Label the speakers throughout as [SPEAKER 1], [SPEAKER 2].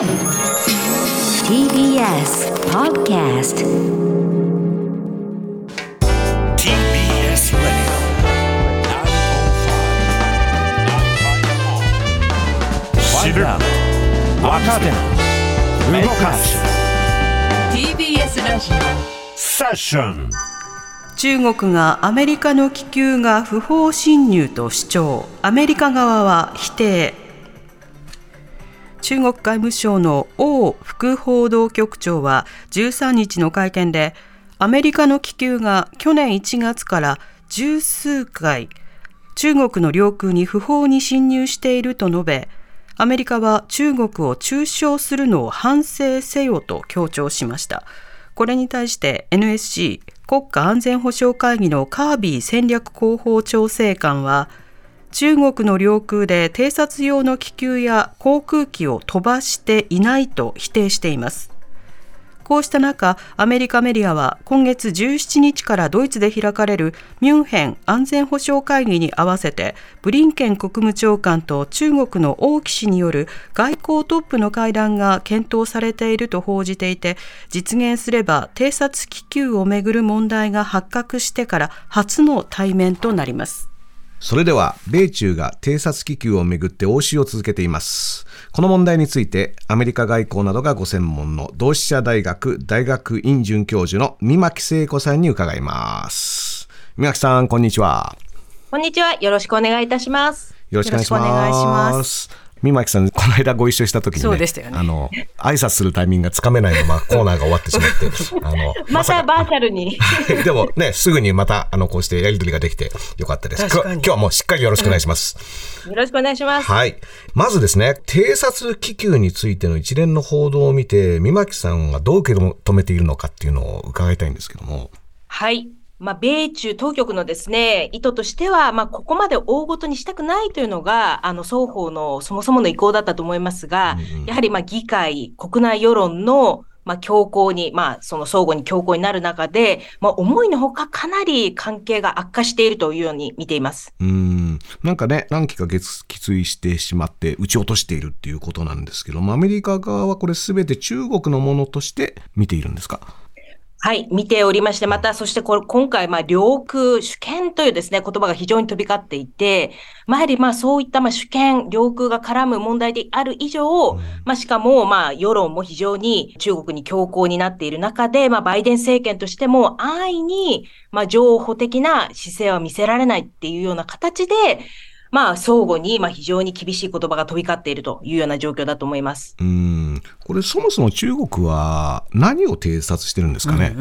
[SPEAKER 1] TBS Podcast
[SPEAKER 2] TBS Radio. 知る若手動かす
[SPEAKER 3] TBS ラジ
[SPEAKER 2] セッション
[SPEAKER 4] 中国がアメリカの気球が不法侵入と主張。アメリカ側は否定中国外務省の王副報道局長は13日の会見でアメリカの気球が去年1月から十数回中国の領空に不法に侵入していると述べアメリカは中国を中傷するのを反省せよと強調しました。これに対して NSC 国家安全保障会議のカービー戦略広報調整官は中国の領空で偵察用の気球や航空機を飛ばしていないと否定していますこうした中、アメリカメディアは今月17日からドイツで開かれるミュンヘン安全保障会議に合わせて、ブリンケン国務長官と中国の王毅氏による外交トップの会談が検討されていると報じていて、実現すれば偵察気球をめぐる問題が発覚してから初の対面となります。
[SPEAKER 5] それでは、米中が偵察気球をめぐって応酬を続けています。この問題について、アメリカ外交などがご専門の同志社大学大学院准教授の三巻聖子さんに伺います。三巻さん、こんにちは。
[SPEAKER 3] こんにちは。よろしくお願いいたします。
[SPEAKER 5] よろしくお願いします。三巻さん、この間ご一緒した時にね、
[SPEAKER 4] そうでしたよね
[SPEAKER 5] あの、挨拶するタイミングがつかめないままコーナーが終わってしまって、あの、
[SPEAKER 3] またバーチャルに。
[SPEAKER 5] でもね、すぐにまた、あの、こうしてやりとりができてよかったです。今日はもうしっかりよろしくお願いします。
[SPEAKER 3] よろしくお願いします。
[SPEAKER 5] はい。まずですね、偵察気球についての一連の報道を見て、三巻さんがどう受け止めているのかっていうのを伺いたいんですけども。
[SPEAKER 3] はい。まあ、米中当局のですね、意図としては、まあ、ここまで大ごとにしたくないというのが、あの、双方のそもそもの意向だったと思いますが、
[SPEAKER 5] うんうん
[SPEAKER 3] やはり、まあ、議会、国内世論の、まあ、強硬に、まあ、その相互に強硬になる中で、まあ、思いのほかかなり関係が悪化しているというように見ています。
[SPEAKER 5] うーん。なんかね、何機か撃墜してしまって、撃ち落としているっていうことなんですけども、アメリカ側はこれ全て中国のものとして見ているんですか？
[SPEAKER 3] はい、見ておりまして、また、そしてこれ、今回、まあ、領空、主権というですね、言葉が非常に飛び交っていて、まあ、やはり、まあ、そういった、まあ、主権、領空が絡む問題である以上、まあ、しかも、まあ、世論も非常に中国に強硬になっている中で、まあ、バイデン政権としても、安易に、まあ、情報的な姿勢は見せられないっていうような形で、まあ、相互に、まあ、非常に厳しい言葉が飛び交っているというような状況だと思います。
[SPEAKER 5] うーん。これそもそも中国は何を偵察してるんですかね、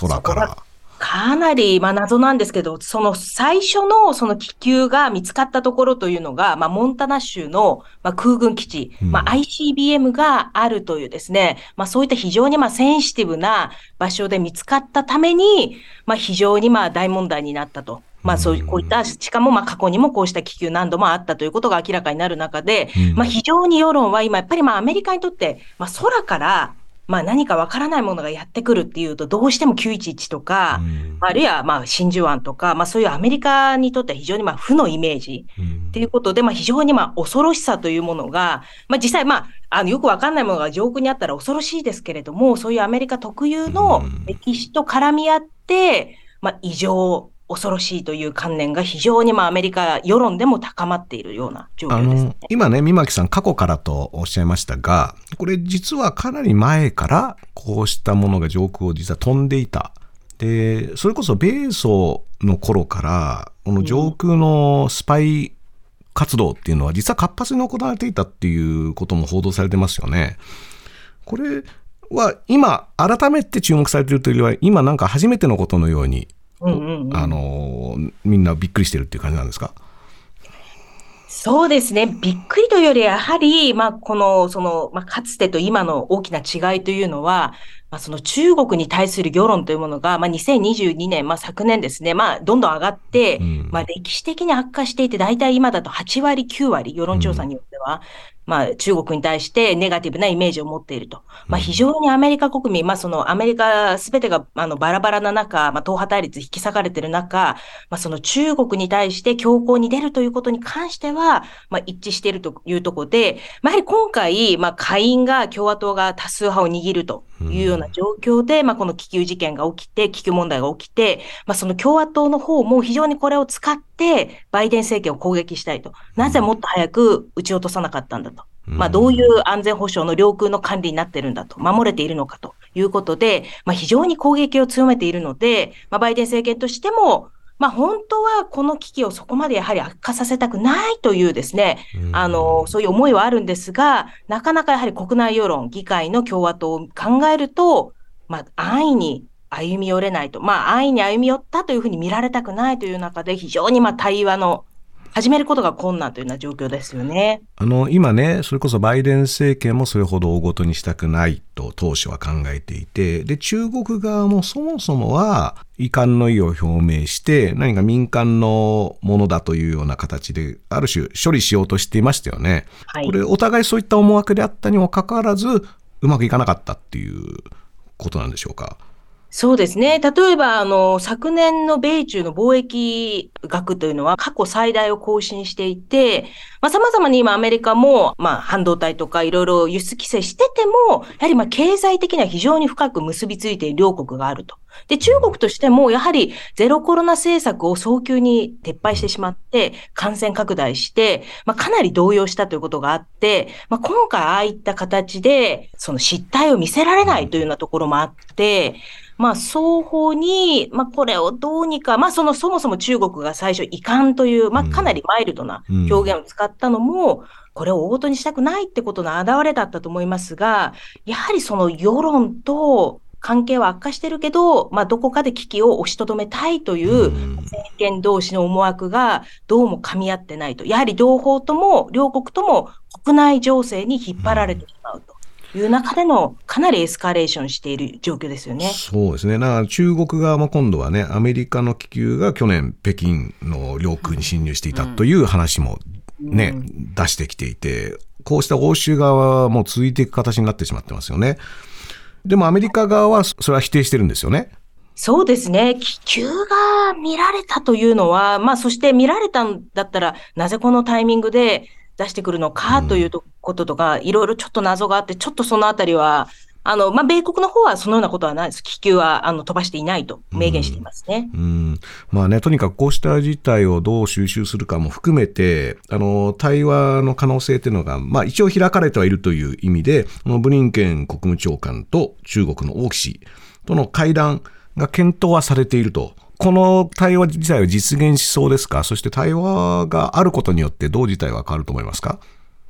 [SPEAKER 5] 空から。
[SPEAKER 3] かなり、まあ、謎なんですけど、その最初のその気球が見つかったところというのが、まあ、モンタナ州の、まあ、空軍基地、まあ、ICBM があるというですね、まあ、そういった非常にまあセンシティブな場所で見つかったために、まあ、非常にまあ大問題になったと。まあそういう、こういった、しかもまあ過去にもこうした気球何度もあったということが明らかになる中で、まあ非常に世論は今やっぱりまあアメリカにとって、まあ空から、まあ何かわからないものがやってくるっていうと、どうしても911とか、あるいはまあ真珠湾とか、まあそういうアメリカにとっては非常にまあ負のイメージっていうことで、まあ非常にまあ恐ろしさというものが、まあ実際まあ、あのよくわかんないものが上空にあったら恐ろしいですけれども、そういうアメリカ特有の歴史と絡み合って、まあ異常、恐ろしいという観念が非常にまあアメリカ世論でも高まっているような状況ですね。
[SPEAKER 5] 今ね、三巻さん、過去からとおっしゃいましたが、これ実はかなり前からこうしたものが上空を実は飛んでいた。で、それこそ米ソの頃から、この上空のスパイ活動っていうのは実は活発に行われていたっていうことも報道されてますよね。これは今、改めて注目されているというよりは、今なんか初めてのことのように、
[SPEAKER 3] うんうんうん
[SPEAKER 5] あの、みんなびっくりしてるっていう感じなんですか？
[SPEAKER 3] そうですね。びっくりというより、やはり、まあ、この、その、まあ、かつてと今の大きな違いというのは、まあ、その中国に対する世論というものが、まあ、2022年、まあ、昨年ですね、まあ、どんどん上がって、
[SPEAKER 5] うん
[SPEAKER 3] まあ、歴史的に悪化していて、大体今だと8割、9割、世論調査によっては。まあ、中国に対してネガティブなイメージを持っていると。まあ、非常にアメリカ国民、まあ、そのアメリカすべてがあのバラバラな中、まあ、党派対立引き裂かれている中、まあ、その中国に対して強硬に出るということに関しては、まあ、一致しているというところで、まあ、やはり今回、まあ、下院が共和党が多数派を握るというような状況で、まあ、この気球事件が起きて、気球問題が起きて、まあ、その共和党の方も非常にこれを使って、バイデン政権を攻撃したいと。なぜもっと早く撃ち落とさなかったんだと。まあ、どういう安全保障の領空の管理になってるんだと、守れているのかということで、まあ、非常に攻撃を強めているので、まあ、バイデン政権としても、まあ、本当はこの危機をそこまでやはり悪化させたくないというですね、あの、そういう思いはあるんですが、なかなかやはり国内世論、議会の共和党を考えると、まあ、安易に歩み寄れないと。まあ、安易に歩み寄ったというふうに見られたくないという中で、非常にまあ対話の始めることが困難というような状況ですよね。
[SPEAKER 5] あの、今ね、それこそバイデン政権もそれほど大ごとにしたくないと当初は考えていて、で、中国側もそもそもは遺憾の意を表明して、何か民間のものだというような形で、ある種処理しようとしていましたよね。はい、これ、お互いそういった思惑であったにもかかわらず、うまくいかなかったっていうことなんでしょうか？
[SPEAKER 3] そうですね。例えば、あの、昨年の米中の貿易額というのは過去最大を更新していて、まあ、様々に今アメリカも、まあ、半導体とかいろいろ輸出規制してても、やはりまあ、経済的には非常に深く結びついている両国があると。で、中国としても、やはりゼロコロナ政策を早急に撤廃してしまって、感染拡大して、まあ、かなり動揺したということがあって、まあ、今回ああいった形で、その失態を見せられないというようなところもあって、まあ、双方に、まあ、これをどうにか、まあ、その、そもそも中国が最初遺憾という、まあ、かなりマイルドな表現を使ったのも、これを大事にしたくないってことの表れだったと思いますが、やはりその世論と関係は悪化してるけど、まあ、どこかで危機を押しとどめたいという政権同士の思惑がどうも噛み合ってないと。やはり両方とも、両国とも国内情勢に引っ張られてしまうと。いう中でのかなりエスカレーションしている状況ですよね。
[SPEAKER 5] そうですね。だから中国側も今度はね、アメリカの気球が去年北京の領空に侵入していたという話もね、うん、出してきていて、こうした欧州側はもう続いていく形になってしまってますよね。でもアメリカ側はそれは否定してるんですよね。
[SPEAKER 3] そうですね。気球が見られたというのは、まあそして見られたんだったら、なぜこのタイミングで出してくるのかということとか、いろいろちょっと謎があって、ちょっとそのあたりは、あの、まあ、米国の方はそのようなことはないです。気球は、あの、飛ばしていないと明言していますね。
[SPEAKER 5] うん。うん、まあね、とにかくこうした事態をどう収集するかも含めて、あの、対話の可能性というのが、まあ、一応開かれてはいるという意味で、ブリンケン国務長官と中国の王毅氏との会談が検討はされていると。この対話自体は実現しそうですか？そして対話があることによってどう事態は変わると思いますか？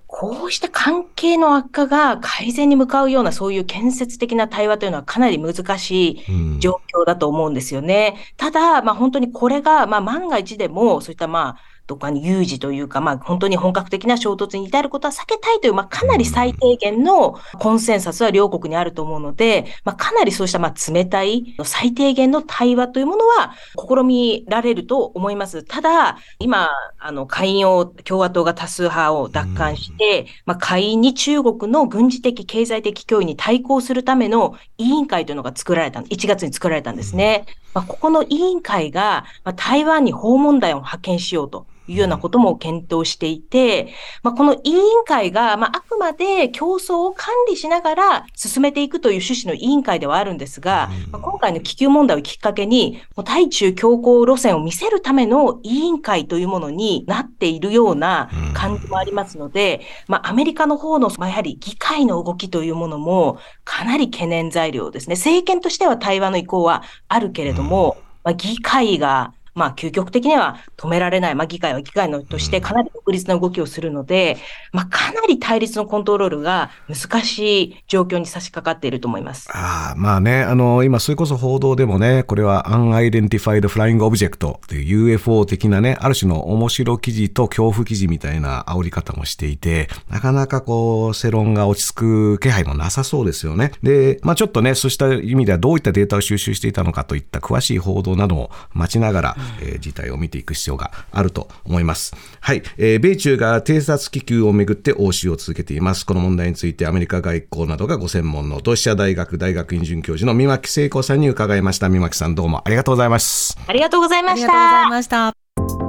[SPEAKER 3] こうした関係の悪化が改善に向かうようなそういう建設的な対話というのはかなり難しい状況だと思うんですよね。うん、ただ、まあ本当にこれが、まあ万が一でもそういったまあとかに有事というか、まあ、本当に本格的な衝突に至ることは避けたいという、まあ、かなり最低限のコンセンサスは両国にあると思うので、まあ、かなりそうした、まあ、冷たい最低限の対話というものは試みられると思います。ただ、今、あの、下院を共和党が多数派を奪還して、まあ、下院に中国の軍事的、経済的脅威に対抗するための委員会というのが作られた、1月に作られたんですね。まあ、ここの委員会が、まあ、台湾に訪問団を派遣しようと。いうようなことも検討していて、まあ、この委員会が、まあ、あくまで競争を管理しながら進めていくという趣旨の委員会ではあるんですが、まあ、今回の気球問題をきっかけに、対中強硬路線を見せるための委員会というものになっているような感じもありますので、まあ、アメリカの方の、まあ、やはり議会の動きというものもかなり懸念材料ですね。政権としては対話の意向はあるけれども、まあ、議会がまあ、究極的には止められない、まあ、議会は議会のとしてかなり独立な動きをするので、まあ、かなり対立のコントロールが難しい状況に差し掛かっていると思います。
[SPEAKER 5] あまあね、あの、今、それこそ報道でもね、これは Unidentified Flying Object という UFO 的なね、ある種の面白記事と恐怖記事みたいな煽り方もしていて、なかなかこう、世論が落ち着く気配もなさそうですよね。で、まあ、ちょっとね、そうした意味ではどういったデータを収集していたのかといった詳しい報道なども待ちながら、えー事態を見ていく必要があると思います。はい、えー米中が偵察気球をめぐって応酬を続けています。この問題についてアメリカ外交などがご専門の同志社大学大学院准教授の三巻聖子さんに伺いました。三巻さんどうもありがとうございます。
[SPEAKER 3] ありがとうござい
[SPEAKER 4] あ
[SPEAKER 3] まし
[SPEAKER 4] りがとうござい
[SPEAKER 3] た。
[SPEAKER 4] ました。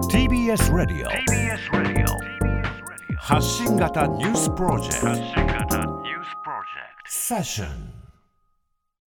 [SPEAKER 2] TBS ラディオ発信型ニュースプロジェクトセッション